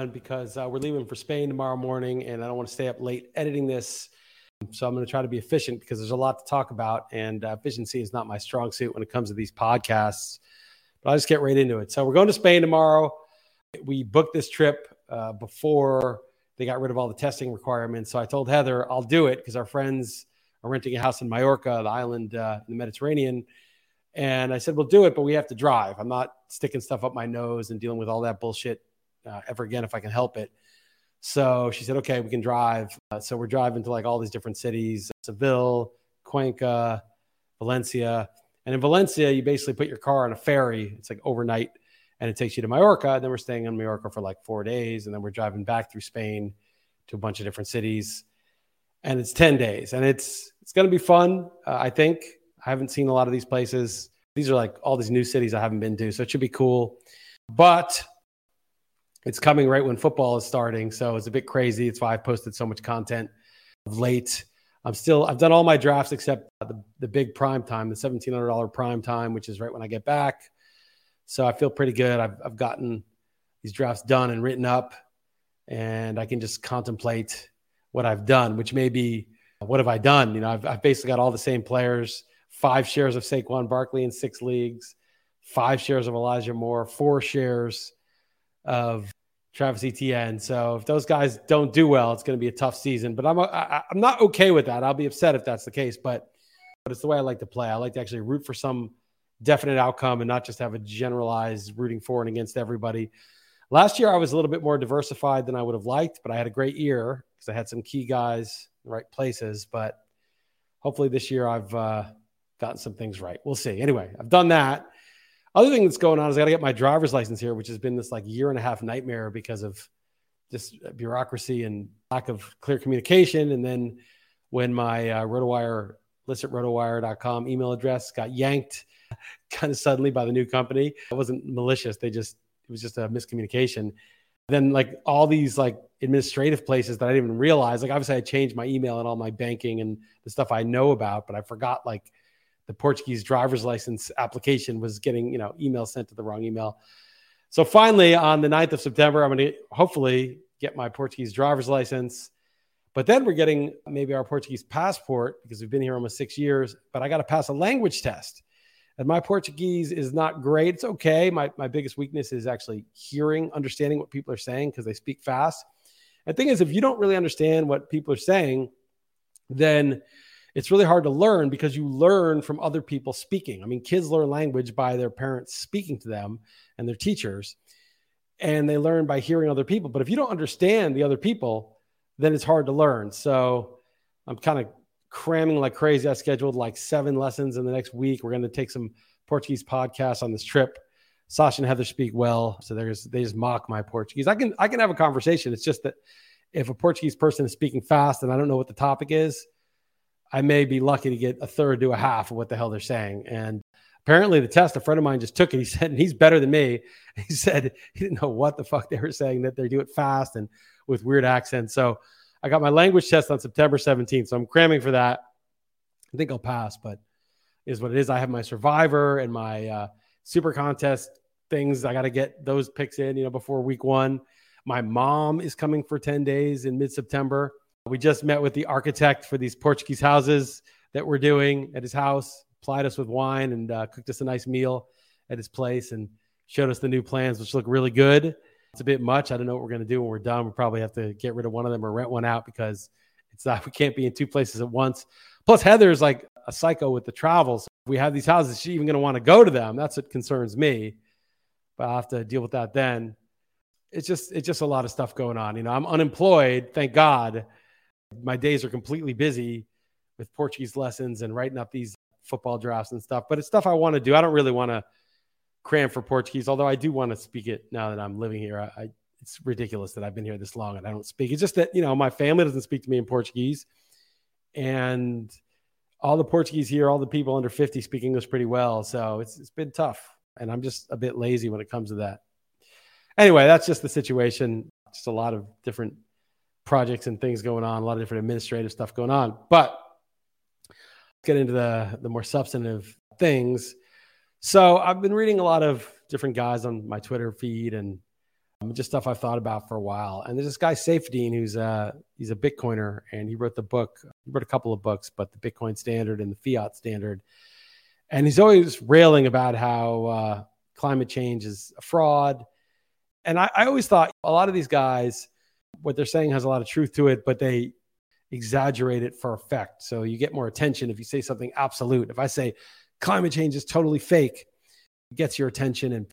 everyone because uh, we're leaving for Spain tomorrow morning, and I don't want to stay up late editing this. So I'm going to try to be efficient because there's a lot to talk about, and uh, efficiency is not my strong suit when it comes to these podcasts. But I'll just get right into it. So we're going to Spain tomorrow. We booked this trip uh, before they got rid of all the testing requirements. So I told Heather I'll do it because our friends are renting a house in Mallorca, the island uh, in the Mediterranean. And I said, we'll do it, but we have to drive. I'm not sticking stuff up my nose and dealing with all that bullshit uh, ever again if I can help it. So she said, okay, we can drive. Uh, so we're driving to like all these different cities Seville, Cuenca, Valencia. And in Valencia, you basically put your car on a ferry. It's like overnight and it takes you to Mallorca. And then we're staying in Mallorca for like four days. And then we're driving back through Spain to a bunch of different cities. And it's 10 days. And it's, it's going to be fun, uh, I think. I haven't seen a lot of these places. These are like all these new cities I haven't been to. So it should be cool. But it's coming right when football is starting. So it's a bit crazy. It's why I've posted so much content of late. I'm still, I've done all my drafts except the, the big prime time, the $1,700 prime time, which is right when I get back. So I feel pretty good. I've, I've gotten these drafts done and written up, and I can just contemplate what I've done, which may be what have I done? You know, I've, I've basically got all the same players, five shares of Saquon Barkley in six leagues, five shares of Elijah Moore, four shares of Travis Etienne. So if those guys don't do well, it's going to be a tough season. But I'm I, I'm not okay with that. I'll be upset if that's the case. But but it's the way I like to play. I like to actually root for some definite outcome and not just have a generalized rooting for and against everybody. Last year I was a little bit more diversified than I would have liked, but I had a great year because I had some key guys in the right places. But hopefully this year I've uh, gotten some things right. We'll see. Anyway, I've done that. Other thing that's going on is I got to get my driver's license here, which has been this like year and a half nightmare because of just bureaucracy and lack of clear communication. And then when my uh, RotoWire, liss at rotowire.com email address got yanked kind of suddenly by the new company, it wasn't malicious. They just, it was just a miscommunication. Then like all these like administrative places that I didn't even realize, like obviously I changed my email and all my banking and the stuff I know about, but I forgot like the Portuguese driver's license application was getting, you know, email sent to the wrong email. So finally, on the 9th of September, I'm going to hopefully get my Portuguese driver's license. But then we're getting maybe our Portuguese passport because we've been here almost six years. But I got to pass a language test. And my Portuguese is not great. It's okay. My, my biggest weakness is actually hearing, understanding what people are saying because they speak fast. The thing is, if you don't really understand what people are saying, then it's really hard to learn because you learn from other people speaking. I mean, kids learn language by their parents speaking to them and their teachers, and they learn by hearing other people. But if you don't understand the other people, then it's hard to learn. So I'm kind of cramming like crazy. I scheduled like seven lessons in the next week. We're going to take some Portuguese podcasts on this trip. Sasha and Heather speak well, so there's they just mock my Portuguese. I can I can have a conversation. It's just that if a Portuguese person is speaking fast and I don't know what the topic is, I may be lucky to get a third to a half of what the hell they're saying. And apparently, the test, a friend of mine just took it. He said, he's better than me. He said he didn't know what the fuck they were saying, that they do it fast and with weird accents. So I got my language test on September 17th. So I'm cramming for that. I think I'll pass, but is what it is. I have my survivor and my uh, super contest things. I got to get those picks in, you know, before week one. My mom is coming for 10 days in mid September. We just met with the architect for these Portuguese houses that we're doing at his house, plied us with wine and uh, cooked us a nice meal at his place and showed us the new plans, which look really good. It's a bit much. I don't know what we're going to do when we're done. We'll probably have to get rid of one of them or rent one out because it's not, we can't be in two places at once. Plus, Heather's like a psycho with the travels. If we have these houses, is she even going to want to go to them? That's what concerns me. But I'll have to deal with that then. It's just, it's just a lot of stuff going on. You know, I'm unemployed, thank God my days are completely busy with Portuguese lessons and writing up these football drafts and stuff. But it's stuff I want to do. I don't really want to cram for Portuguese, although I do want to speak it now that I'm living here. I, I, it's ridiculous that I've been here this long and I don't speak. It's just that you know my family doesn't speak to me in Portuguese, and all the Portuguese here, all the people under 50 speak English pretty well. So it's it's been tough, and I'm just a bit lazy when it comes to that. Anyway, that's just the situation. Just a lot of different projects and things going on, a lot of different administrative stuff going on. But let's get into the the more substantive things. So I've been reading a lot of different guys on my Twitter feed and um, just stuff I've thought about for a while. And there's this guy Saifedean who's a he's a Bitcoiner, and he wrote the book. He wrote a couple of books, but the Bitcoin Standard and the Fiat Standard. And he's always railing about how uh, climate change is a fraud. And I, I always thought a lot of these guys, what they're saying has a lot of truth to it, but they exaggerate it for effect. So you get more attention if you say something absolute. If I say climate change is totally fake, it gets your attention and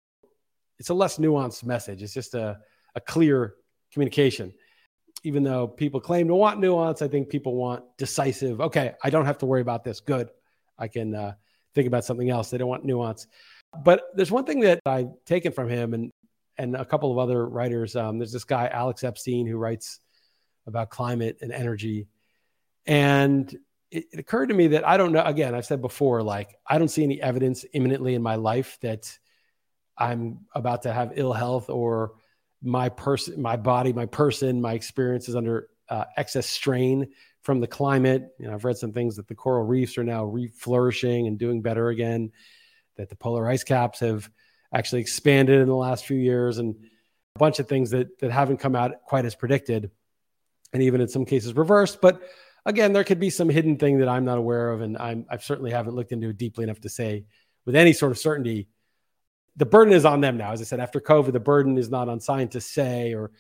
it's a less nuanced message. It's just a, a clear communication. Even though people claim to want nuance, I think people want decisive. Okay, I don't have to worry about this. Good. I can uh, think about something else. They don't want nuance. But there's one thing that I've taken from him and and a couple of other writers. Um, there's this guy Alex Epstein who writes about climate and energy, and it, it occurred to me that I don't know. Again, I've said before, like I don't see any evidence imminently in my life that I'm about to have ill health or my person, my body, my person, my experience is under uh, excess strain from the climate. You know, I've read some things that the coral reefs are now re-flourishing and doing better again, that the polar ice caps have actually expanded in the last few years, and a bunch of things that that haven't come out quite as predicted, and even in some cases reversed. But again, there could be some hidden thing that I'm not aware of, and I'm I certainly haven't looked into it deeply enough to say with any sort of certainty the burden is on them now. As I said, after COVID, the burden is not on scientists say, or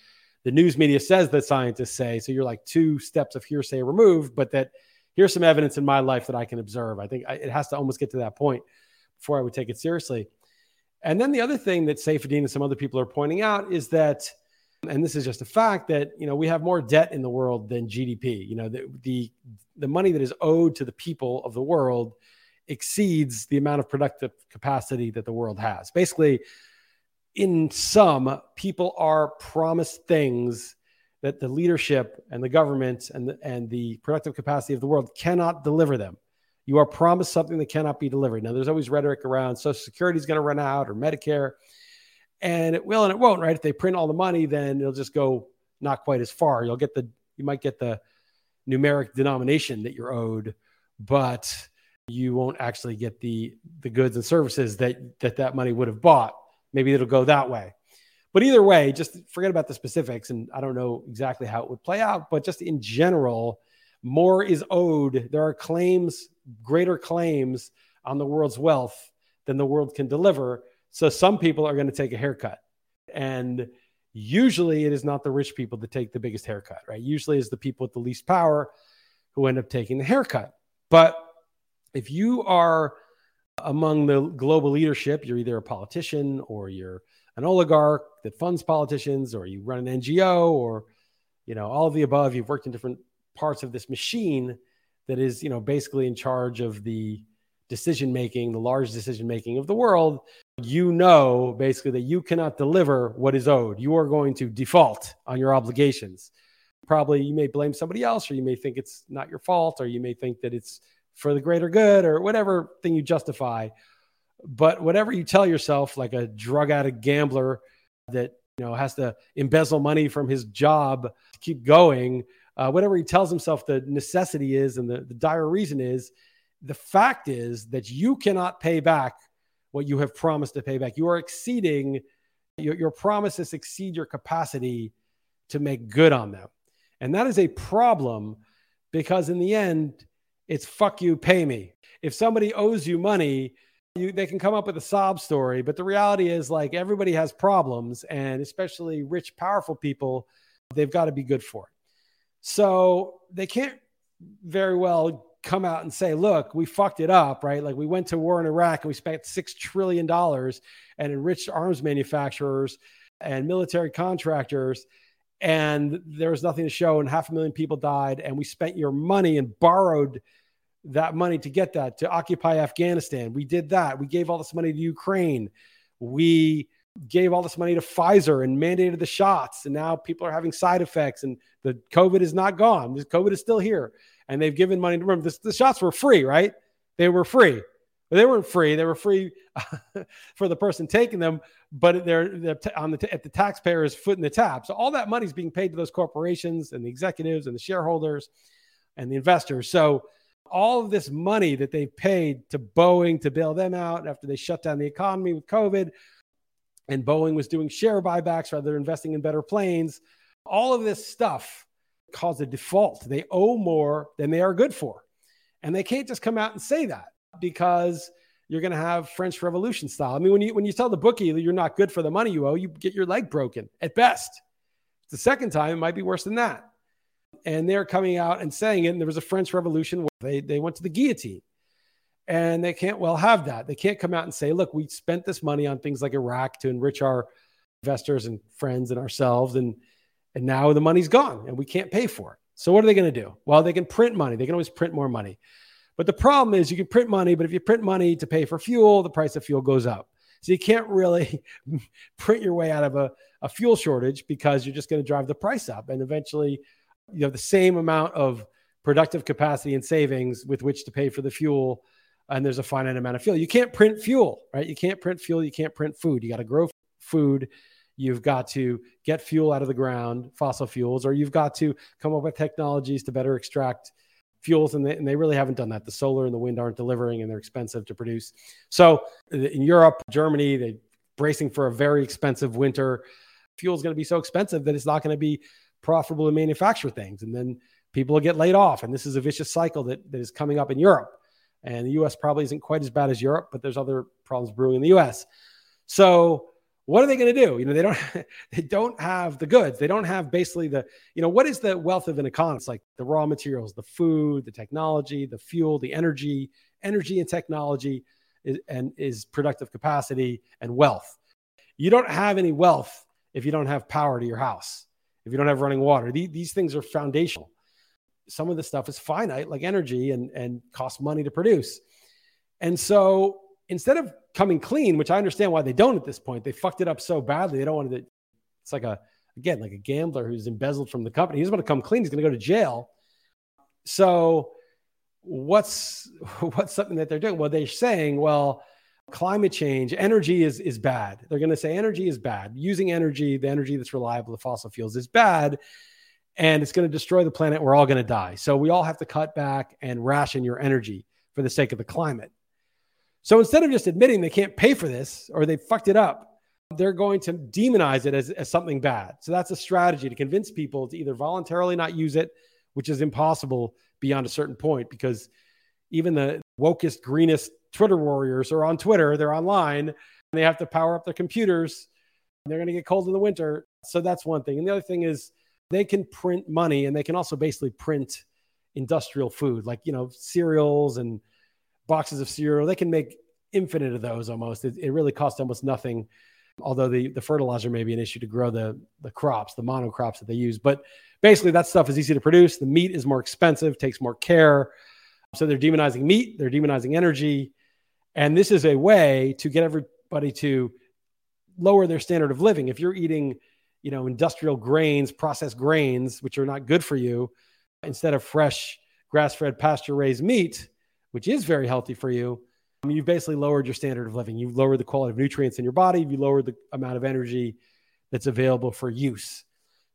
the news media says that scientists say. So you're like two steps of hearsay removed, but that here's some evidence in my life that I can observe. I think it has to almost get to that point before I would take it seriously. And then the other thing that Saifedean and some other people are pointing out is that, and this is just a fact that you know we have more debt in the world than GDP. You know the the, the money that is owed to the people of the world exceeds the amount of productive capacity that the world has. Basically, in some, people are promised things that the leadership and the government and the, and the productive capacity of the world cannot deliver them. You are promised something that cannot be delivered. Now, there's always rhetoric around Social Security is going to run out or Medicare, and it will and it won't. Right? If they print all the money, then it'll just go not quite as far. You'll get the you might get the numeric denomination that you're owed, but you won't actually get the the goods and services that that that money would have bought. Maybe it'll go that way. But either way, just forget about the specifics. And I don't know exactly how it would play out, but just in general, more is owed. There are claims, greater claims on the world's wealth than the world can deliver. So some people are going to take a haircut. And usually it is not the rich people that take the biggest haircut, right? Usually it's the people with the least power who end up taking the haircut. But if you are among the global leadership, you're either a politician or you're an oligarch that funds politicians, or you run an NGO, or you know all of the above. You've worked in different parts of this machine that is, you know, basically in charge of the decision making, the large decision making of the world. You know, basically, that you cannot deliver what is owed. You are going to default on your obligations. Probably, you may blame somebody else, or you may think it's not your fault, or you may think that it's for the greater good or whatever thing you justify. But whatever you tell yourself, like a drug addict gambler that you know has to embezzle money from his job to keep going, uh, whatever he tells himself the necessity is and the, the dire reason is, the fact is that you cannot pay back what you have promised to pay back. You are exceeding your, your promises exceed your capacity to make good on them. And that is a problem because in the end, it's fuck you, pay me. If somebody owes you money, you, they can come up with a sob story, but the reality is like everybody has problems, and especially rich, powerful people, they've got to be good for it. So they can't very well come out and say, look, we fucked it up, right? Like we went to war in Iraq and we spent $6 trillion and enriched arms manufacturers and military contractors and there was nothing to show and half a million people died and we spent your money and borrowed that money to get that to occupy afghanistan. We did that. We gave all this money to ukraine. We gave all this money to pfizer and mandated the shots and now people are having side effects and the covid is not gone the covid is still here and they've given money to remember this, the shots were free right they were free but they weren't free. They were free for the person taking them, but they're, they're t- on the t- at the taxpayer's foot in the tap. So all that money is being paid to those corporations and the executives and the shareholders and the investors. So all of this money that they paid to Boeing to bail them out after they shut down the economy with COVID, and Boeing was doing share buybacks rather than investing in better planes. All of this stuff caused a default. They owe more than they are good for. And they can't just come out and say that because you're going to have French Revolution style. I mean, when you when you tell the bookie that you're not good for the money you owe, you get your leg broken at best. The second time, it might be worse than that. And they're coming out and saying it. And there was a French Revolution they, they went to the guillotine. And they can't well have that. They can't come out and say, look, we spent this money on things like Iraq to enrich our investors and friends and ourselves. And, and now the money's gone and we can't pay for it. So what are they going to do? Well, they can print money. They can always print more money. But the problem is you can print money, but if you print money to pay for fuel, the price of fuel goes up. So you can't really print your way out of a, a fuel shortage because you're just going to drive the price up. And eventually you have the same amount of productive capacity and savings with which to pay for the fuel and there's a finite amount of fuel. You can't print fuel, right? You can't print fuel, you can't print food. You got to grow food, you've got to get fuel out of the ground, fossil fuels, or you've got to come up with technologies to better extract fuels and they, and they really haven't done that. The solar and the wind aren't delivering and they're expensive to produce. So uh, in Europe, Germany, they're bracing for a very expensive winter. Fuel is going to be so expensive that it's not going to be profitable to manufacture things. And then people will get laid off. And this is a vicious cycle that, that is coming up in Europe. And the US probably isn't quite as bad as Europe, but there's other problems brewing in the US. So what are they going to do? You know, they don't they don't have the goods. They don't have basically the, you know, what is the wealth of an economy? It's like the raw materials, the food, the technology, the fuel, the energy, energy and technology is, and is productive capacity and wealth. You don't have any wealth if you don't have power to your house if you don't have running water. These, these things are foundational. Some of the stuff is finite, like energy, and, and costs money to produce. And so instead of coming clean, which I understand why they don't at this point, they fucked it up so badly. They don't want to, it's like a, again, like a gambler who's embezzled from the company. He's going to come clean. He's going to go to jail. So what's, what's something that they're doing? Well, they're saying, well, climate change, energy is, is bad. They're going to say energy is bad. Using energy, the energy that's reliable, the fossil fuels, is bad. And it's going to destroy the planet. We're all going to die. So we all have to cut back and ration your energy for the sake of the climate. So instead of just admitting they can't pay for this or they fucked it up, they're going to demonize it as, as something bad. So that's a strategy to convince people to either voluntarily not use it, which is impossible beyond a certain point because even the wokest, greenest Twitter warriors are on Twitter, they're online, and they have to power up their computers. they're going to get cold in the winter. So that's one thing. And the other thing is they can print money and they can also basically print industrial food like, you know, cereals and boxes of cereal. They can make infinite of those almost. It, it really costs almost nothing. Although the, the fertilizer may be an issue to grow the, the crops, the monocrops that they use. But basically, that stuff is easy to produce. The meat is more expensive, takes more care. So they're demonizing meat, they're demonizing energy. And this is a way to get everybody to lower their standard of living. If you're eating, you know, industrial grains, processed grains, which are not good for you, instead of fresh grass-fed pasture-raised meat, which is very healthy for you, you've basically lowered your standard of living. You've lowered the quality of nutrients in your body. You lowered the amount of energy that's available for use.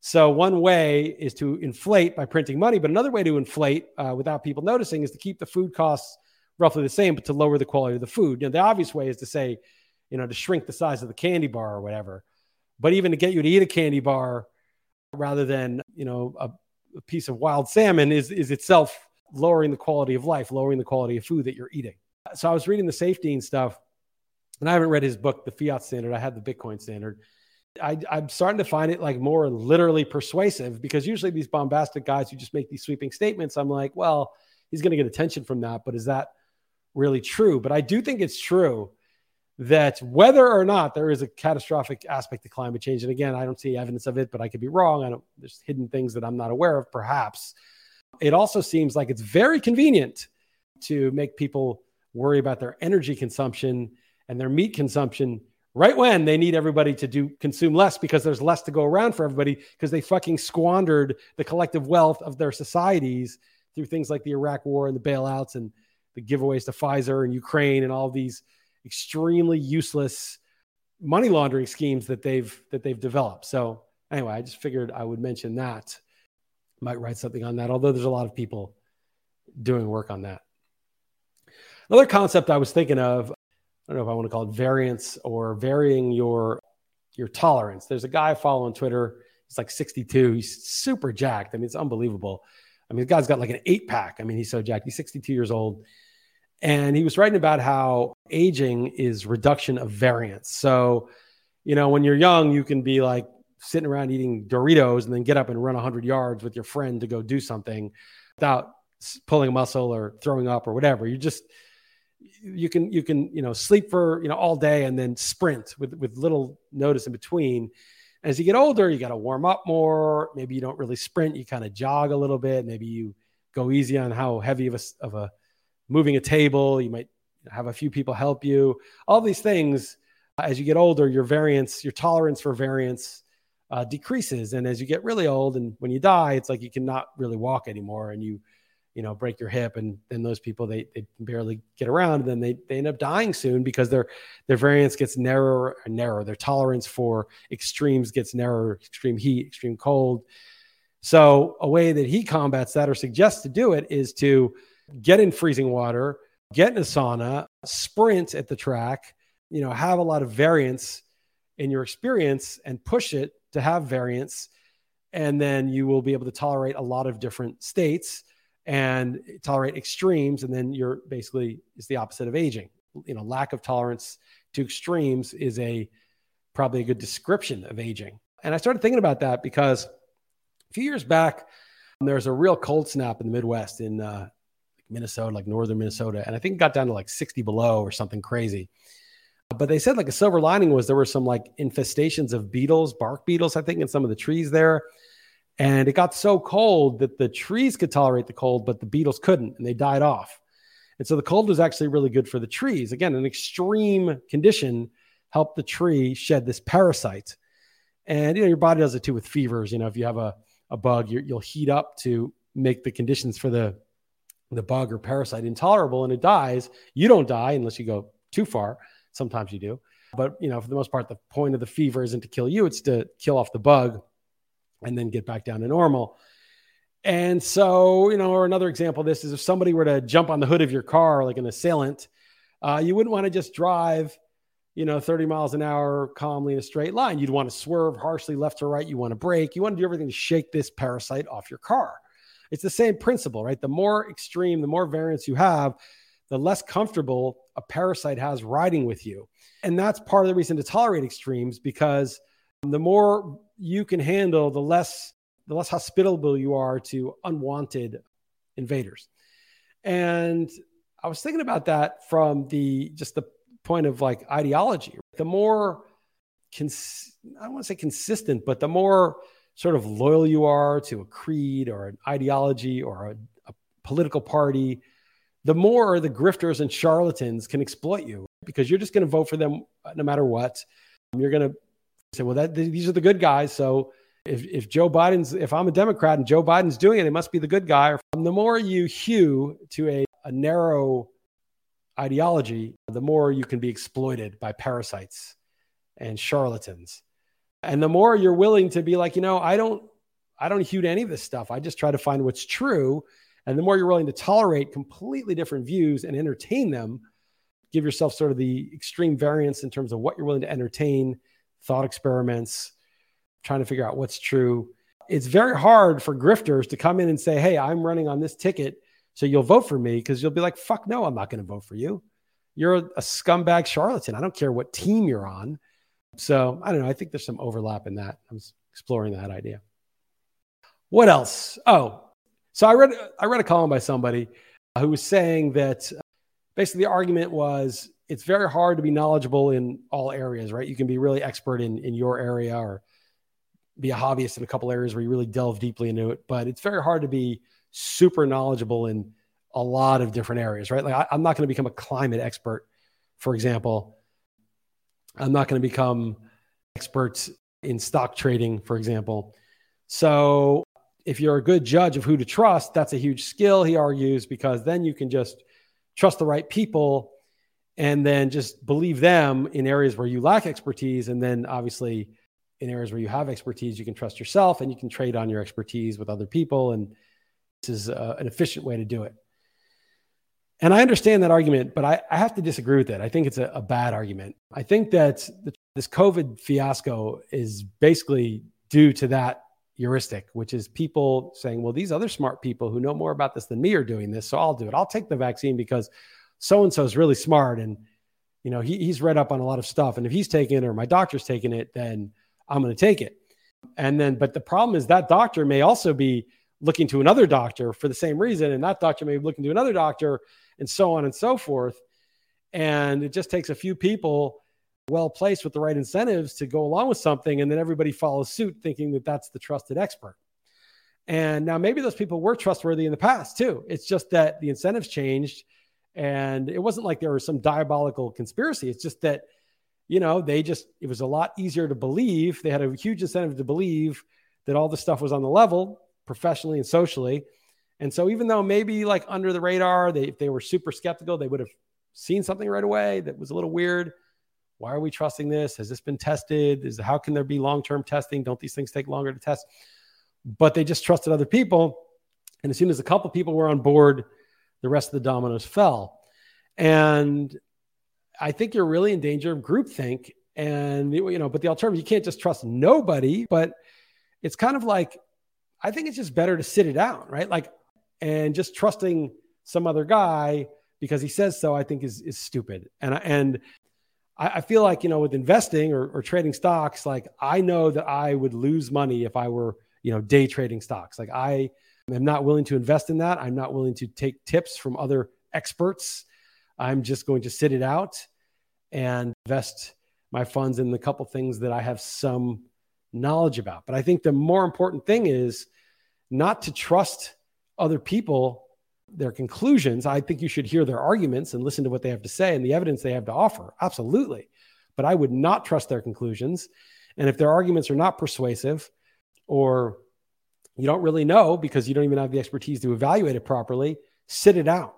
So one way is to inflate by printing money, but another way to inflate uh, without people noticing is to keep the food costs roughly the same, but to lower the quality of the food. You know, the obvious way is to say, you know, to shrink the size of the candy bar or whatever. But even to get you to eat a candy bar rather than, you know, a, a piece of wild salmon is, is itself lowering the quality of life, lowering the quality of food that you're eating. So I was reading the Saifedean stuff, and I haven't read his book, The Fiat Standard. I had the Bitcoin Standard. I, am starting to find it like more literally persuasive because usually these bombastic guys who just make these sweeping statements, I'm like, well, he's going to get attention from that, but is that really true. But I do think it's true that whether or not there is a catastrophic aspect to climate change, and again, I don't see evidence of it, but I could be wrong. I don't, there's hidden things that I'm not aware of, perhaps. It also seems like it's very convenient to make people worry about their energy consumption and their meat consumption right when they need everybody to do consume less because there's less to go around for everybody because they fucking squandered the collective wealth of their societies through things like the Iraq war and the bailouts and the giveaways to Pfizer and Ukraine and all these extremely useless money laundering schemes that they've that they've developed. So anyway, I just figured I would mention that. Might write something on that, although there's a lot of people doing work on that. Another concept I was thinking of, I don't know if I want to call it variance or varying your your tolerance. There's a guy I follow on Twitter. He's like 62. He's super jacked. I mean, it's unbelievable. I mean, the guy's got like an eight pack. I mean, he's so jacked. He's 62 years old. And he was writing about how aging is reduction of variance. So, you know, when you're young, you can be like sitting around eating Doritos and then get up and run 100 yards with your friend to go do something without pulling a muscle or throwing up or whatever. You just, you can you can you know sleep for you know all day and then sprint with with little notice in between as you get older you got to warm up more maybe you don't really sprint you kind of jog a little bit maybe you go easy on how heavy of a, of a moving a table you might have a few people help you. All these things as you get older your variance your tolerance for variance uh, decreases. And as you get really old and when you die it's like you cannot really walk anymore and you you know break your hip. And then those people they, they barely get around and then they, they end up dying soon because their their variance gets narrower and narrower. Their tolerance for extremes gets narrower extreme heat extreme cold. So a way that he combats that or suggests to do it is to get in freezing water get in a sauna sprint at the track you know have a lot of variance in your experience and push it to have variance. And then you will be able to tolerate a lot of different states and tolerate extremes. And then you're basically is the opposite of aging. You know lack of tolerance to extremes is a probably a good description of aging. And i started thinking about that because a few years back there was a real cold snap in the midwest in uh, minnesota like northern minnesota and i think it got down to like 60 below or something crazy but they said like a silver lining was there were some like infestations of beetles bark beetles i think in some of the trees there and it got so cold that the trees could tolerate the cold, but the beetles couldn't, and they died off. And so the cold was actually really good for the trees. Again, an extreme condition helped the tree shed this parasite. And you know, your body does it too with fevers. You know, if you have a, a bug, you will heat up to make the conditions for the the bug or parasite intolerable, and it dies. You don't die unless you go too far. Sometimes you do, but you know, for the most part, the point of the fever isn't to kill you; it's to kill off the bug and then get back down to normal. And so, you know, or another example of this is if somebody were to jump on the hood of your car like an assailant, uh, you wouldn't want to just drive, you know, 30 miles an hour calmly in a straight line. You'd want to swerve harshly left to right. You want to brake. You want to do everything to shake this parasite off your car. It's the same principle, right? The more extreme, the more variance you have, the less comfortable a parasite has riding with you. And that's part of the reason to tolerate extremes because the more you can handle, the less the less hospitable you are to unwanted invaders. And I was thinking about that from the just the point of like ideology. The more cons- I don't want to say consistent, but the more sort of loyal you are to a creed or an ideology or a, a political party, the more the grifters and charlatans can exploit you because you're just going to vote for them no matter what. You're going to say, well, that these are the good guys. So if, if Joe Biden's, if I'm a Democrat and Joe Biden's doing it, it must be the good guy. The more you hew to a, a narrow ideology, the more you can be exploited by parasites and charlatans. And the more you're willing to be like, you know, I don't, I don't hew to any of this stuff. I just try to find what's true. And the more you're willing to tolerate completely different views and entertain them, give yourself sort of the extreme variance in terms of what you're willing to entertain thought experiments, trying to figure out what's true. It's very hard for grifters to come in and say, Hey, I'm running on this ticket. So you'll vote for me because you'll be like, fuck no, I'm not going to vote for you. You're a, scumbag charlatan. I don't care what team you're on. So I don't know. I think there's some overlap in that. I'm exploring that idea. What else? Oh, so I read I read a column by somebody uh, who was saying that uh, basically the argument was it's very hard to be knowledgeable in all areas, right? You can be really expert in in your area or be a hobbyist in a couple areas where you really delve deeply into it, but it's very hard to be super knowledgeable in a lot of different areas, right? Like I, I'm not going to become a climate expert, for example. I'm not going to become experts in stock trading, for example. So if you're a good judge of who to trust, that's a huge skill, he argues, because then you can just trust the right people and then just believe them in areas where you lack expertise. And then obviously in areas where you have expertise, you can trust yourself and you can trade on your expertise with other people. And this is uh, an efficient way to do it. And I understand that argument, but I, I have to disagree with it. I think it's a, a bad argument. I think that the this COVID fiasco is basically due to that heuristic, which is people saying, well, these other smart people who know more about this than me are doing this. So I'll do it. I'll take the vaccine because so and so is really smart. And, you know, he, he's read up on a lot of stuff. And if he's taking it or my doctor's taking it, then I'm going to take it. And then, but the problem is that doctor may also be looking to another doctor for the same reason. And that doctor may be looking to another doctor and so on and so forth. And it just takes a few people well placed with the right incentives to go along with something. And then everybody follows suit thinking that that's the trusted expert. And now maybe those people were trustworthy in the past too. It's just that the incentives changed. And it wasn't like there was some diabolical conspiracy. It's just that, you know, they just, it was a lot easier to believe. They had a huge incentive to believe that all the stuff was on the level professionally and socially. And so even though maybe like under the radar, they, if they were super skeptical, they would have seen something right away that was a little weird. Why are we trusting this? Has this been tested? Is how can there be long-term testing? Don't these things take longer to test? But they just trusted other people. And as soon as a couple people were on board, the rest of the dominoes fell. And I think you're really in danger of groupthink. And you know, but the alternative, you can't just trust nobody, but it's kind of like I think it's just better to sit it out, right? Like, and just trusting some other guy because he says so, I think is is stupid. And and I, I feel like, you know, with investing or, or trading stocks, like I know that I would lose money if I were, you know, day trading stocks. Like I am not willing to invest in that. I'm not willing to take tips from other experts. I'm just going to sit it out and invest my funds in the couple things that I have some knowledge about. But I think the more important thing is not to trust other people their conclusions. I think you should hear their arguments and listen to what they have to say and the evidence they have to offer. Absolutely. But I would not trust their conclusions. And if their arguments are not persuasive or you don't really know because you don't even have the expertise to evaluate it properly, sit it out.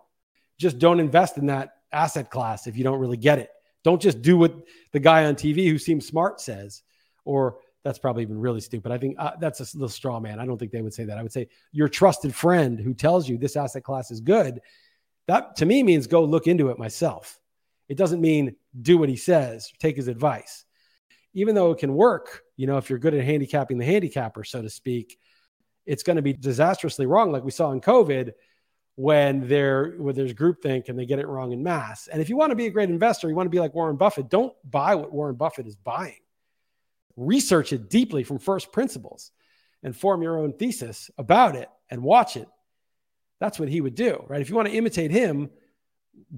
Just don't invest in that asset class if you don't really get it. Don't just do what the guy on TV who seems smart says or that's probably even really stupid. I think uh, that's a little straw man. I don't think they would say that. I would say your trusted friend who tells you this asset class is good. That to me means go look into it myself. It doesn't mean do what he says, take his advice. Even though it can work, you know, if you're good at handicapping the handicapper, so to speak, it's going to be disastrously wrong, like we saw in COVID when there when there's groupthink and they get it wrong in mass. And if you want to be a great investor, you want to be like Warren Buffett, don't buy what Warren Buffett is buying research it deeply from first principles and form your own thesis about it and watch it. That's what he would do, right? If you want to imitate him,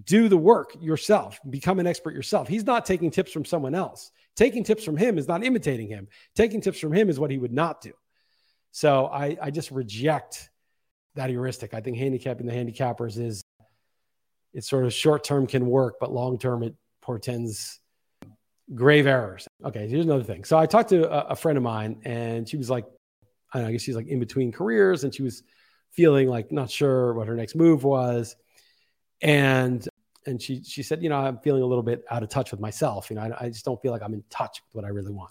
do the work yourself, become an expert yourself. He's not taking tips from someone else. Taking tips from him is not imitating him. Taking tips from him is what he would not do. So I, I just reject that heuristic. I think handicapping the handicappers is it's sort of short term can work, but long term it portends grave errors. Okay, here's another thing. So I talked to a, a friend of mine, and she was like, I, know, I guess she's like in between careers, and she was feeling like not sure what her next move was, and and she she said, you know, I'm feeling a little bit out of touch with myself. You know, I, I just don't feel like I'm in touch with what I really want.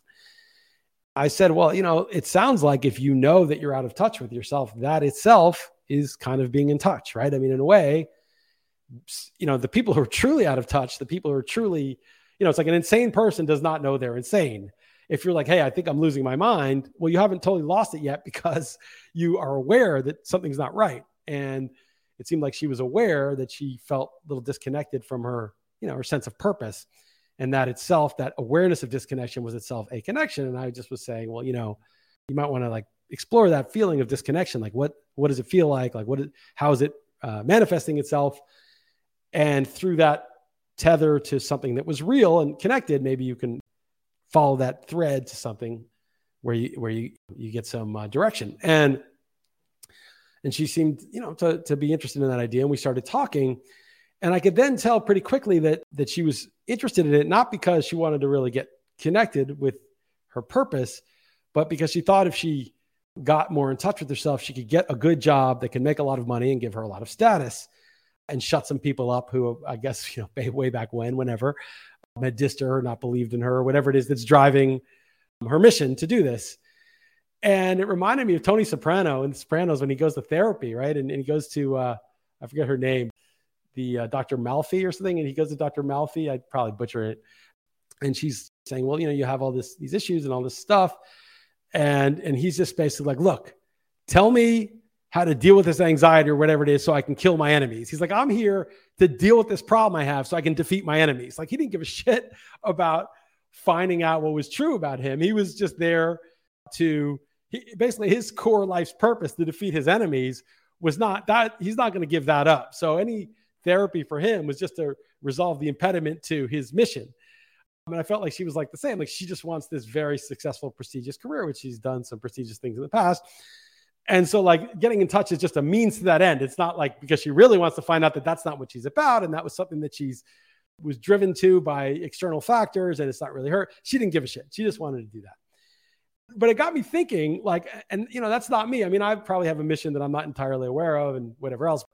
I said, well, you know, it sounds like if you know that you're out of touch with yourself, that itself is kind of being in touch, right? I mean, in a way, you know, the people who are truly out of touch, the people who are truly you know, it's like an insane person does not know they're insane. If you're like, hey, I think I'm losing my mind, well, you haven't totally lost it yet because you are aware that something's not right. And it seemed like she was aware that she felt a little disconnected from her, you know, her sense of purpose. And that itself, that awareness of disconnection was itself a connection. And I just was saying, well, you know, you might want to like explore that feeling of disconnection. Like what, what does it feel like? Like what, how is it uh, manifesting itself? And through that tether to something that was real and connected, maybe you can follow that thread to something where you where you you get some uh, direction. And and she seemed, you know, to to be interested in that idea. And we started talking, and I could then tell pretty quickly that that she was interested in it, not because she wanted to really get connected with her purpose, but because she thought if she got more in touch with herself, she could get a good job that could make a lot of money and give her a lot of status and shut some people up who I guess, you know, way back when, whenever had dissed her, not believed in her, whatever it is that's driving her mission to do this. And it reminded me of Tony Soprano and Sopranos when he goes to therapy, right? And, and he goes to, uh, I forget her name, the uh, Dr. Malfi or something. And he goes to Dr. Malfi. I'd probably butcher it. and she's saying, well, you know, you have all this these issues and all this stuff, and and he's just basically like, look, tell me how to deal with this anxiety or whatever it is so I can kill my enemies. He's like, I'm here to deal with this problem I have so I can defeat my enemies. Like he didn't give a shit about finding out what was true about him. He was just there to he, basically his core life's purpose to defeat his enemies was not that he's not going to give that up. So any therapy for him was just to resolve the impediment to his mission. I mean, I felt like she was like the same. Like she just wants this very successful, prestigious career, which she's done some prestigious things in the past. And so, like, getting in touch is just a means to that end. It's not like because she really wants to find out that that's not what she's about. And that was something that she's was driven to by external factors and it's not really her. She didn't give a shit. She just wanted to do that. But it got me thinking, like, and you know, that's not me. I mean, I probably have a mission that I'm not entirely aware of and whatever else.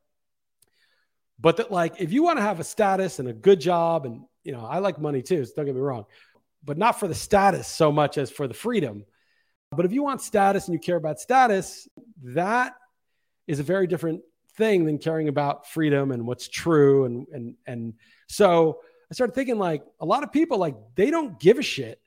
But that, like, if you want to have a status and a good job, and you know, I like money too, so don't get me wrong, but not for the status so much as for the freedom. But if you want status and you care about status, that is a very different thing than caring about freedom and what's true. And and and so I started thinking like a lot of people like they don't give a shit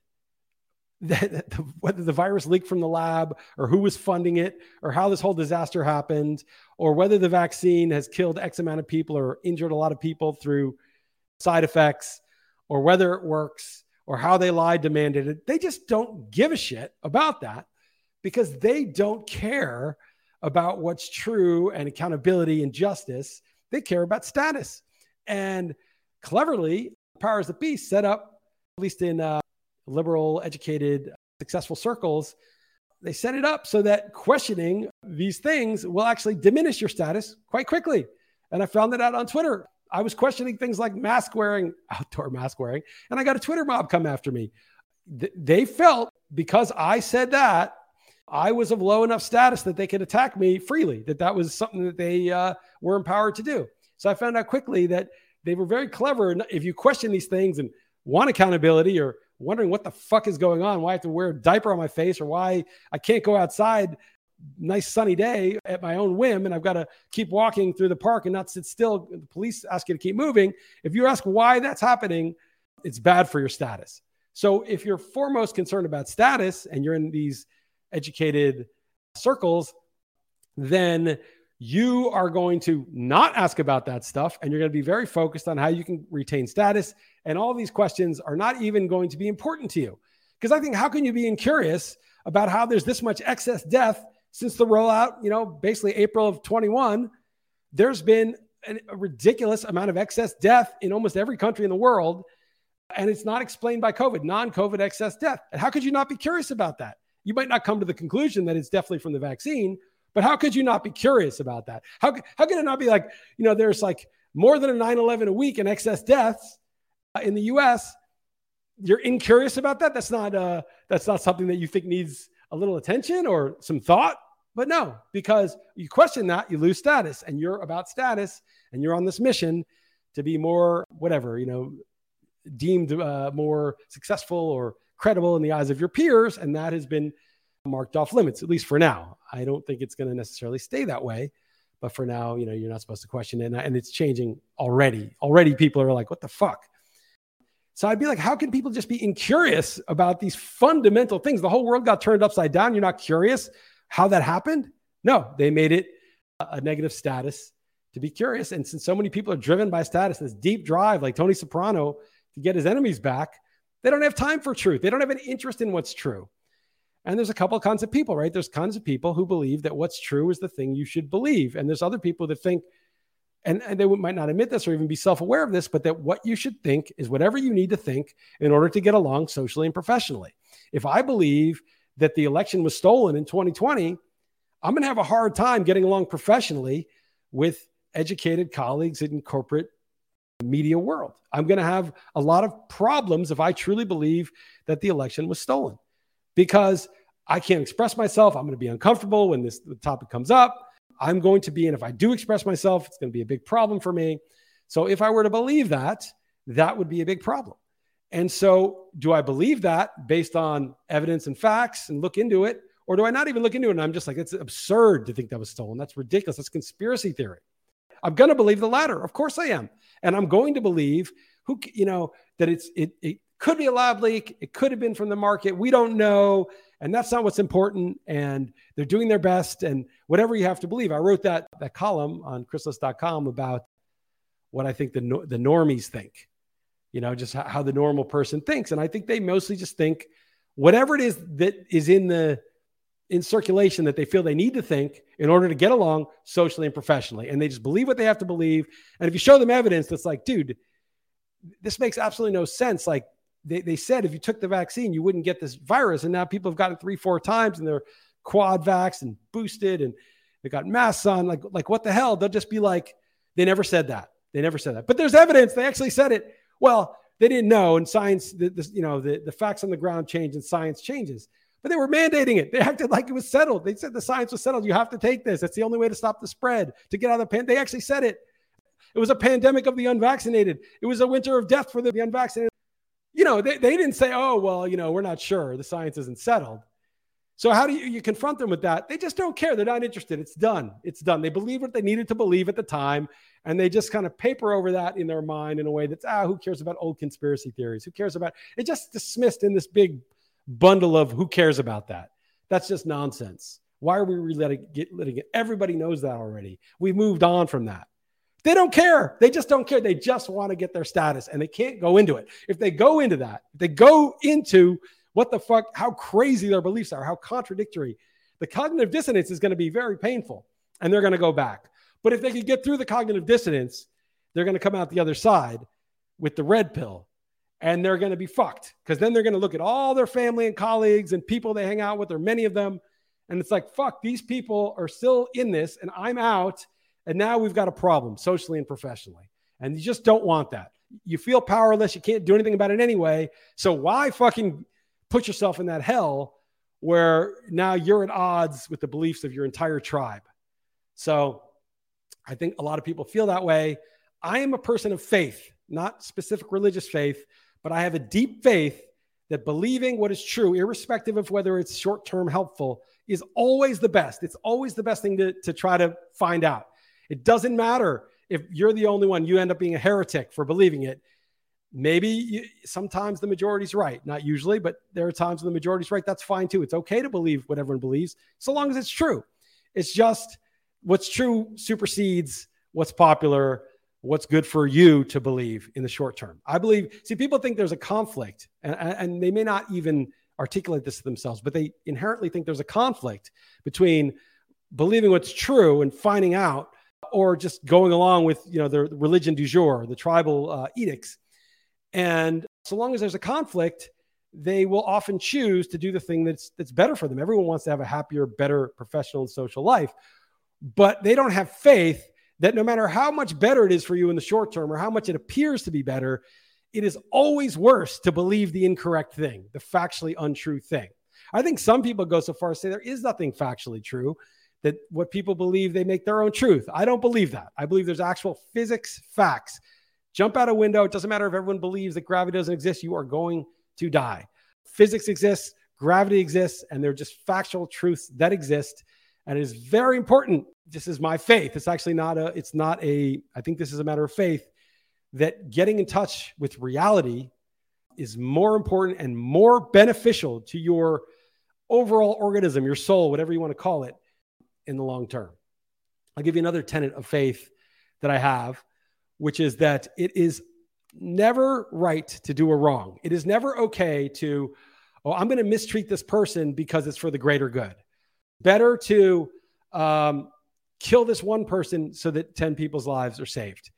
that, the, whether the virus leaked from the lab or who was funding it or how this whole disaster happened or whether the vaccine has killed X amount of people or injured a lot of people through side effects or whether it works or how they lied demanded it. They just don't give a shit about that because they don't care about what's true and accountability and justice. They care about status. And cleverly, powers that be set up, at least in uh, liberal, educated, successful circles, they set it up so that questioning these things will actually diminish your status quite quickly. And I found that out on Twitter. I was questioning things like mask wearing, outdoor mask wearing, and I got a Twitter mob come after me. they felt because I said that, I was of low enough status that they could attack me freely, that that was something that they uh, were empowered to do. So I found out quickly that they were very clever. If you question these things and want accountability or wondering what the fuck is going on, why I have to wear a diaper on my face or why I can't go outside nice sunny day at my own whim and I've got to keep walking through the park and not sit still. The police ask you to keep moving. If you ask why that's happening, it's bad for your status. So if you're foremost concerned about status and you're in these educated circles, then you are going to not ask about that stuff and you're going to be very focused on how you can retain status. And all these questions are not even going to be important to you. Because I think, how can you be incurious about how there's this much excess death since the rollout, you know, basically April of 21? There's been a ridiculous amount of excess death in almost every country in the world. And it's not explained by COVID, non COVID excess death. And how could you not be curious about that? You might not come to the conclusion that it's definitely from the vaccine, but how could you not be curious about that? How, how can it not be like, you know, there's like more than a 9 11 a week in excess deaths uh, in the US? You're incurious about that? That's not, uh, that's not something that you think needs a little attention or some thought. But no, because you question that, you lose status, and you're about status, and you're on this mission to be more, whatever, you know, deemed uh, more successful or credible in the eyes of your peers. And that has been marked off limits, at least for now. I don't think it's going to necessarily stay that way. But for now, you know, you're not supposed to question it. And it's changing already. Already people are like, what the fuck? So I'd be like, how can people just be incurious about these fundamental things? The whole world got turned upside down. You're not curious how that happened? No, they made it a negative status to be curious. And since so many people are driven by status, this deep drive, like Tony Soprano, to get his enemies back, they don't have time for truth. They don't have any interest in what's true. And there's a couple of kinds of people, right? There's kinds of people who believe that what's true is the thing you should believe. And there's other people that think, and, and they might not admit this or even be self aware of this, but that what you should think is whatever you need to think in order to get along socially and professionally. If I believe that the election was stolen in 2020, I'm going to have a hard time getting along professionally with educated colleagues in corporate media world. I'm going to have a lot of problems if I truly believe that the election was stolen because I can't express myself. I'm going to be uncomfortable when this topic comes up. I'm going to be, and if I do express myself, it's going to be a big problem for me. So if I were to believe that, that would be a big problem. And so, do I believe that based on evidence and facts and look into it? Or do I not even look into it? And I'm just like, it's absurd to think that was stolen. That's ridiculous. That's conspiracy theory. I'm going to believe the latter. Of course I am. And I'm going to believe who, you know, that it's, it, it Could be a lab leak. It could have been from the market. We don't know. And that's not what's important. And they're doing their best. And whatever you have to believe. I wrote that, that column on chrisliss.com about what I think the, the normies think, you know, just how, the normal person thinks. And I think they mostly just think whatever it is that is in the, in circulation that they feel they need to think in order to get along socially and professionally. And they just believe what they have to believe. And if you show them evidence that's like, dude, this makes absolutely no sense. Like they, they said, if you took the vaccine, you wouldn't get this virus. And now people have gotten three, four times and they're quad vax and boosted and they got masks on. Like, like what the hell? They'll just be like, they never said that. They never said that. But there's evidence. They actually said it. Well, they didn't know. And science, the, the you know, the, the facts on the ground change and science changes but they were mandating it. They acted like it was settled. They said the science was settled. You have to take this. That's the only way to stop the spread, to get out of the pan. They actually said it. It was a pandemic of the unvaccinated. It was a winter of death for the unvaccinated. You know, they, they didn't say, oh, well, you know, we're not sure. The science isn't settled. So how do you, you confront them with that? They just don't care. They're not interested. It's done. It's done. They believe what they needed to believe at the time. And they just kind of paper over that in their mind in a way that's, ah, who cares about old conspiracy theories? Who cares about it? Just dismissed in this big bundle of who cares about that. That's just nonsense. Why are we letting get letting it? Everybody knows that already. We've moved on from that. They don't care. They just don't care. They just want to get their status and they can't go into it. If they go into that, they go into what the fuck, how crazy their beliefs are, how contradictory, the cognitive dissonance is going to be very painful and they're going to go back. But if they can get through the cognitive dissonance, they're going to come out the other side with the red pill and they're going to be fucked because then they're going to look at all their family and colleagues and people they hang out with, or many of them. And it's like, fuck, these people are still in this and I'm out. And now we've got a problem socially and professionally. And you just don't want that. You feel powerless. You can't do anything about it anyway. So why fucking put yourself in that hell where now you're at odds with the beliefs of your entire tribe? So I think a lot of people feel that way. I am a person of faith, not specific religious faith, but I have a deep faith that believing what is true, irrespective of whether it's short term helpful, is always the best. It's always the best thing to, to try to find out. It doesn't matter if you're the only one, you end up being a heretic for believing it. Maybe you, sometimes the majority's right, not usually, but there are times when the majority's right. That's fine too. It's okay to believe what everyone believes, so long as it's true. It's just what's true supersedes what's popular what's good for you to believe in the short term. I believe, see, people think there's a conflict, and, and they may not even articulate this to themselves, but they inherently think there's a conflict between believing what's true and finding out, or just going along with you know the religion du jour, the tribal uh, edicts. And so long as there's a conflict, they will often choose to do the thing that's that's better for them. Everyone wants to have a happier, better professional and social life, but they don't have faith that no matter how much better it is for you in the short term or how much it appears to be better, it is always worse to believe the incorrect thing, the factually untrue thing. I think some people go so far as to say there is nothing factually true, that what people believe they make their own truth. I don't believe that. I believe there's actual physics facts. Jump out a window. It doesn't matter if everyone believes that gravity doesn't exist, you are going to die. Physics exists, gravity exists, and they're just factual truths that exist. And it is very important. This is my faith. It's actually not a, it's not a, I think this is a matter of faith that getting in touch with reality is more important and more beneficial to your overall organism, your soul, whatever you want to call it, in the long term. I'll give you another tenet of faith that I have, which is that it is never right to do a wrong. It is never okay to, oh, I'm going to mistreat this person because it's for the greater good. Better to um, kill this one person so that 10 people's lives are saved.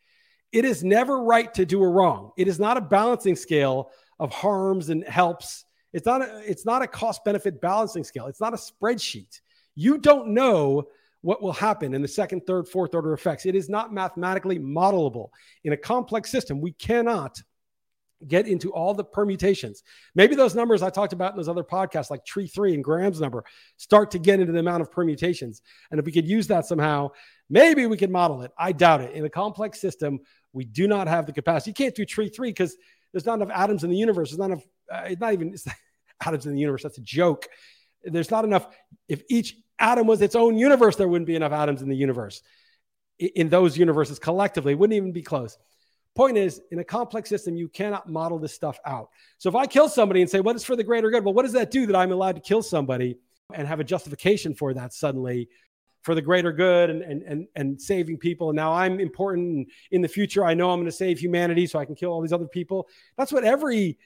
It is never right to do a wrong. It is not a balancing scale of harms and helps. It's not a, it's not a cost benefit balancing scale. It's not a spreadsheet. You don't know what will happen in the second, third, fourth order effects. It is not mathematically modelable. In a complex system, we cannot get into all the permutations. Maybe those numbers I talked about in those other podcasts, like tree three and Graham's number, start to get into the amount of permutations. And if we could use that somehow, maybe we could model it. I doubt it. In a complex system, we do not have the capacity. You can't do tree three because there's not enough atoms in the universe. There's not enough, uh, it's not even it's atoms in the universe. That's a joke. There's not enough. If each atom was its own universe, there wouldn't be enough atoms in the universe. In those universes collectively, wouldn't even be close. Point is, in a complex system, you cannot model this stuff out. So if I kill somebody and say, what is for the greater good? Well, what does that do that I'm allowed to kill somebody and have a justification for that suddenly for the greater good and, and, and, and saving people? And now I'm important. in the future, I know I'm going to save humanity so I can kill all these other people. That's what every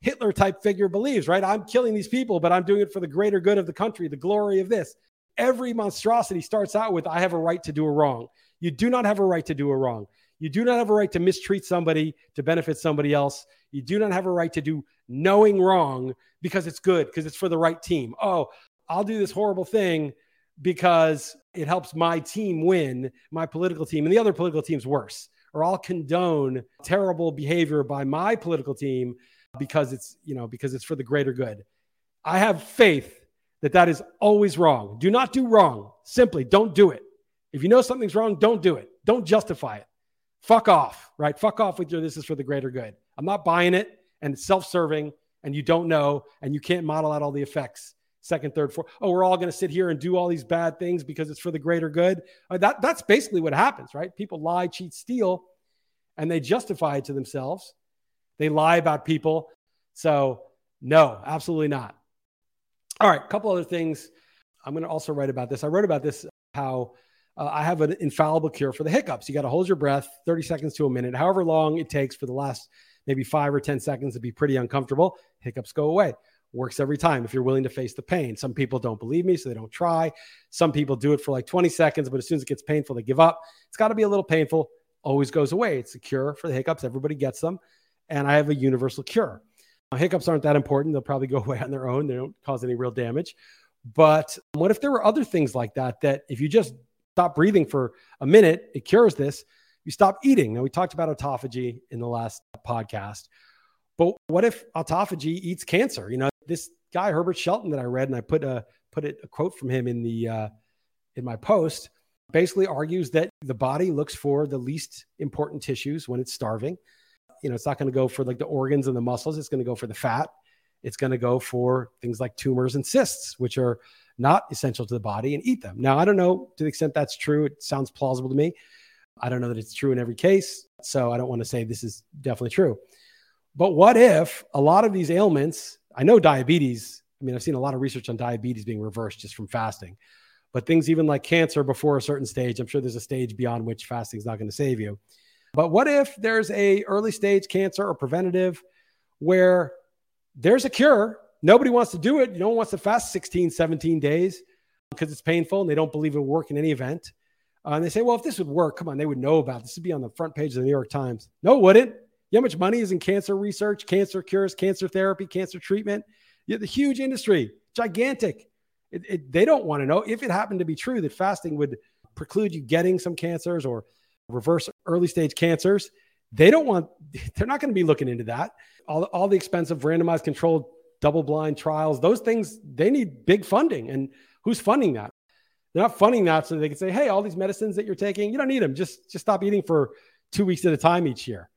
Hitler type figure believes, right? I'm killing these people, but I'm doing it for the greater good of the country, the glory of this. Every monstrosity starts out with, I have a right to do a wrong. You do not have a right to do a wrong. You do not have a right to mistreat somebody to benefit somebody else. You do not have a right to do knowing wrong because it's good, because it's for the right team. Oh, I'll do this horrible thing because it helps my team win, my political team, and the other political team's worse. Or I'll condone terrible behavior by my political team because it's, you know, because it's for the greater good. I have faith that that is always wrong. Do not do wrong. Simply don't do it. If you know something's wrong, don't do it. Don't justify it fuck off, right? Fuck off with your this is for the greater good. I'm not buying it and it's self serving and you don't know and you can't model out all the effects. Second, third, fourth. Oh, we're all going to sit here and do all these bad things because it's for the greater good. Uh, that, that's basically what happens, right? People lie, cheat, steal, and they justify it to themselves. They lie about people. So, no, absolutely not. All right, a couple other things. I'm going to also write about this. I wrote about this how uh, I have an infallible cure for the hiccups. You got to hold your breath 30 seconds to a minute, however long it takes for the last maybe five or 10 seconds to be pretty uncomfortable. Hiccups go away. Works every time if you're willing to face the pain. Some people don't believe me, so they don't try. Some people do it for like 20 seconds, but as soon as it gets painful, they give up. It's got to be a little painful, always goes away. It's a cure for the hiccups. Everybody gets them. And I have a universal cure. Now, hiccups aren't that important. They'll probably go away on their own, they don't cause any real damage. But what if there were other things like that that if you just stop breathing for a minute, it cures this. You stop eating. Now, we talked about autophagy in the last podcast, but what if autophagy eats cancer? You know, this guy, Herbert Shelton, that I read, and I put a, put it, a quote from him in the, uh, in my post, basically argues that the body looks for the least important tissues when it's starving. You know, it's not going to go for like the organs and the muscles. It's going to go for the fat. It's going to go for things like tumors and cysts, which are not essential to the body and eat them. Now, I don't know to the extent that's true. It sounds plausible to me. I don't know that it's true in every case. So I don't want to say this is definitely true. But what if a lot of these ailments, I know diabetes, I mean, I've seen a lot of research on diabetes being reversed just from fasting, but things even like cancer before a certain stage, I'm sure there's a stage beyond which fasting is not going to save you. But what if there's a early stage cancer or preventative where there's a cure Nobody wants to do it. No one wants to fast 16, 17 days because it's painful and they don't believe it will work in any event. Uh, and they say, well, if this would work, come on, they would know about this. This would be on the front page of the New York Times. No, it wouldn't. You know how much money is in cancer research, cancer cures, cancer therapy, cancer treatment? The huge industry, gigantic. It, it, they don't want to know if it happened to be true that fasting would preclude you getting some cancers or reverse early stage cancers. They don't want, they're not going to be looking into that. All, all the expensive randomized controlled double blind trials, those things, they need big funding. And who's funding that? They're not funding that so they can say, hey, all these medicines that you're taking, you don't need them. Just, just stop eating for two weeks at a time each year.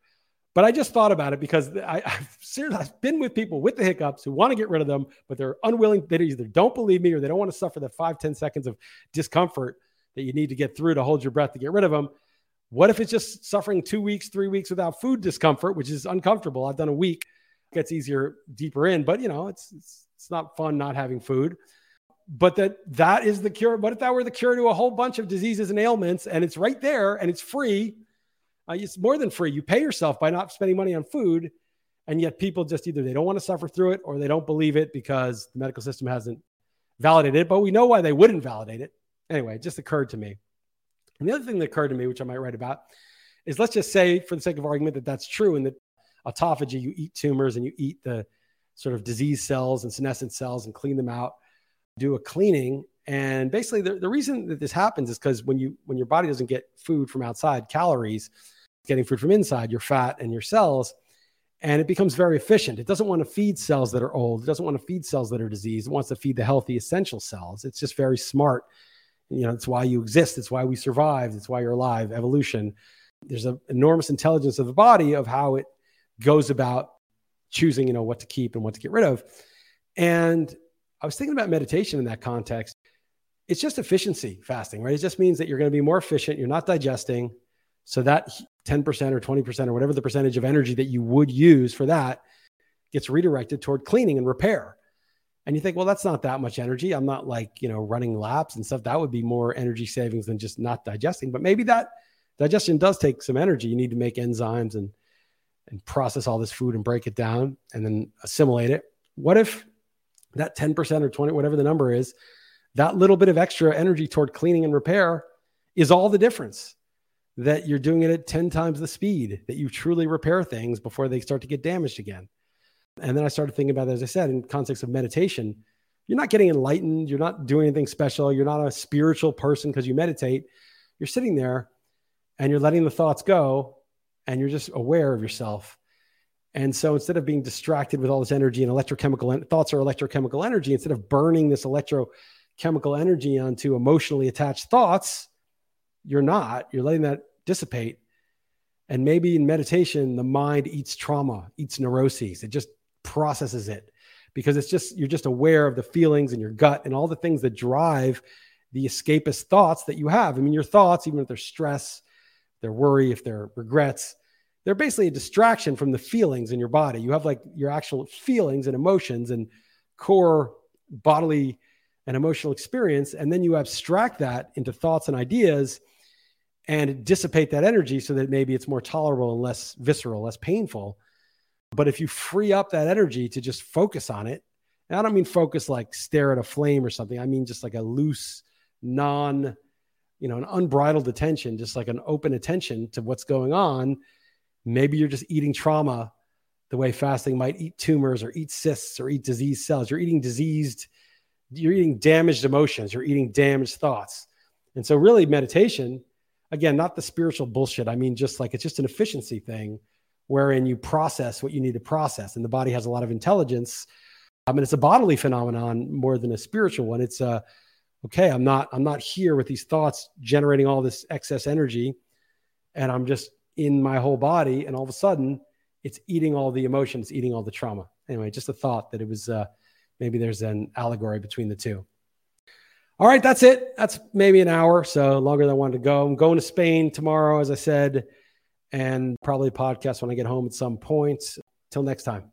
But I just thought about it because I, have seriously I've been with people with the hiccups who want to get rid of them, but they're unwilling. They either don't believe me or they don't want to suffer the five ten seconds of discomfort that you need to get through to hold your breath to get rid of them. What if it's just suffering two weeks, three weeks without food discomfort, which is uncomfortable? I've done a week gets easier deeper in, but you know, it's, it's, it's not fun not having food. But that that is the cure. What if that were the cure to a whole bunch of diseases and ailments, and it's right there and it's free? Uh, it's more than free. You pay yourself by not spending money on food, and yet people just either they don't want to suffer through it or they don't believe it because the medical system hasn't validated it. But we know why they wouldn't validate it. Anyway, it just occurred to me. And the other thing that occurred to me, which I might write about, is let's just say, for the sake of argument, that that's true and that autophagy, you eat tumors and you eat the sort of disease cells and senescent cells and clean them out, do a cleaning. And basically the, the reason that this happens is because when you when your body doesn't get food from outside, calories, getting food from inside, your fat and your cells, and it becomes very efficient. It doesn't want to feed cells that are old. It doesn't want to feed cells that are diseased. It wants to feed the healthy essential cells. It's just very smart. You know, it's why you exist. It's why we survived. It's why you're alive. Evolution. There's an enormous intelligence of the body of how it goes about choosing, you know, what to keep and what to get rid of. And I was thinking about meditation in that context. It's just efficiency fasting, right? It just means that you're going to be more efficient. You're not digesting. So that 10% or 20% or whatever the percentage of energy that you would use for that gets redirected toward cleaning and repair. And you think, well, that's not that much energy. I'm not like, you know, running laps and stuff. That would be more energy savings than just not digesting. But maybe that digestion does take some energy. You need to make enzymes and and process all this food and break it down and then assimilate it. What if that 10% or 20, whatever the number is, that little bit of extra energy toward cleaning and repair is all the difference? That you're doing it at 10 times the speed, that you truly repair things before they start to get damaged again. And then I started thinking about, as I said, in context of meditation, you're not getting enlightened. You're not doing anything special. You're not a spiritual person because you meditate. You're sitting there and you're letting the thoughts go and you're just aware of yourself. And so instead of being distracted with all this energy and electrochemical en- thoughts are electrochemical energy, instead of burning this electrochemical energy onto emotionally attached thoughts, you're not. You're letting that dissipate. And maybe in meditation, the mind eats trauma, eats neuroses. It just processes it because it's just you're just aware of the feelings in your gut and all the things that drive the escapist thoughts that you have. I mean, your thoughts, even if they're stress, their worry, if they're regrets, they're basically a distraction from the feelings in your body. You have like your actual feelings and emotions and core bodily and emotional experience. And then you abstract that into thoughts and ideas and dissipate that energy so that maybe it's more tolerable and less visceral, less painful. But if you free up that energy to just focus on it, and I don't mean focus like stare at a flame or something, I mean just like a loose, non, you know, an unbridled attention, just like an open attention to what's going on. Maybe you're just eating trauma the way fasting might eat tumors or eat cysts or eat diseased cells. You're eating diseased, you're eating damaged emotions, you're eating damaged thoughts. And so, really, meditation, again, not the spiritual bullshit. I mean, just like it's just an efficiency thing wherein you process what you need to process. And the body has a lot of intelligence. I mean, it's a bodily phenomenon more than a spiritual one. It's a, okay, I'm not, I'm not here with these thoughts generating all this excess energy and I'm just in my whole body. And all of a sudden it's eating all the emotions, eating all the trauma. Anyway, just a thought that it was, uh, maybe there's an allegory between the two. All right, that's it. That's maybe an hour, so longer than I wanted to go. I'm going to Spain tomorrow, as I said and probably podcast when I get home at some point. Till next time.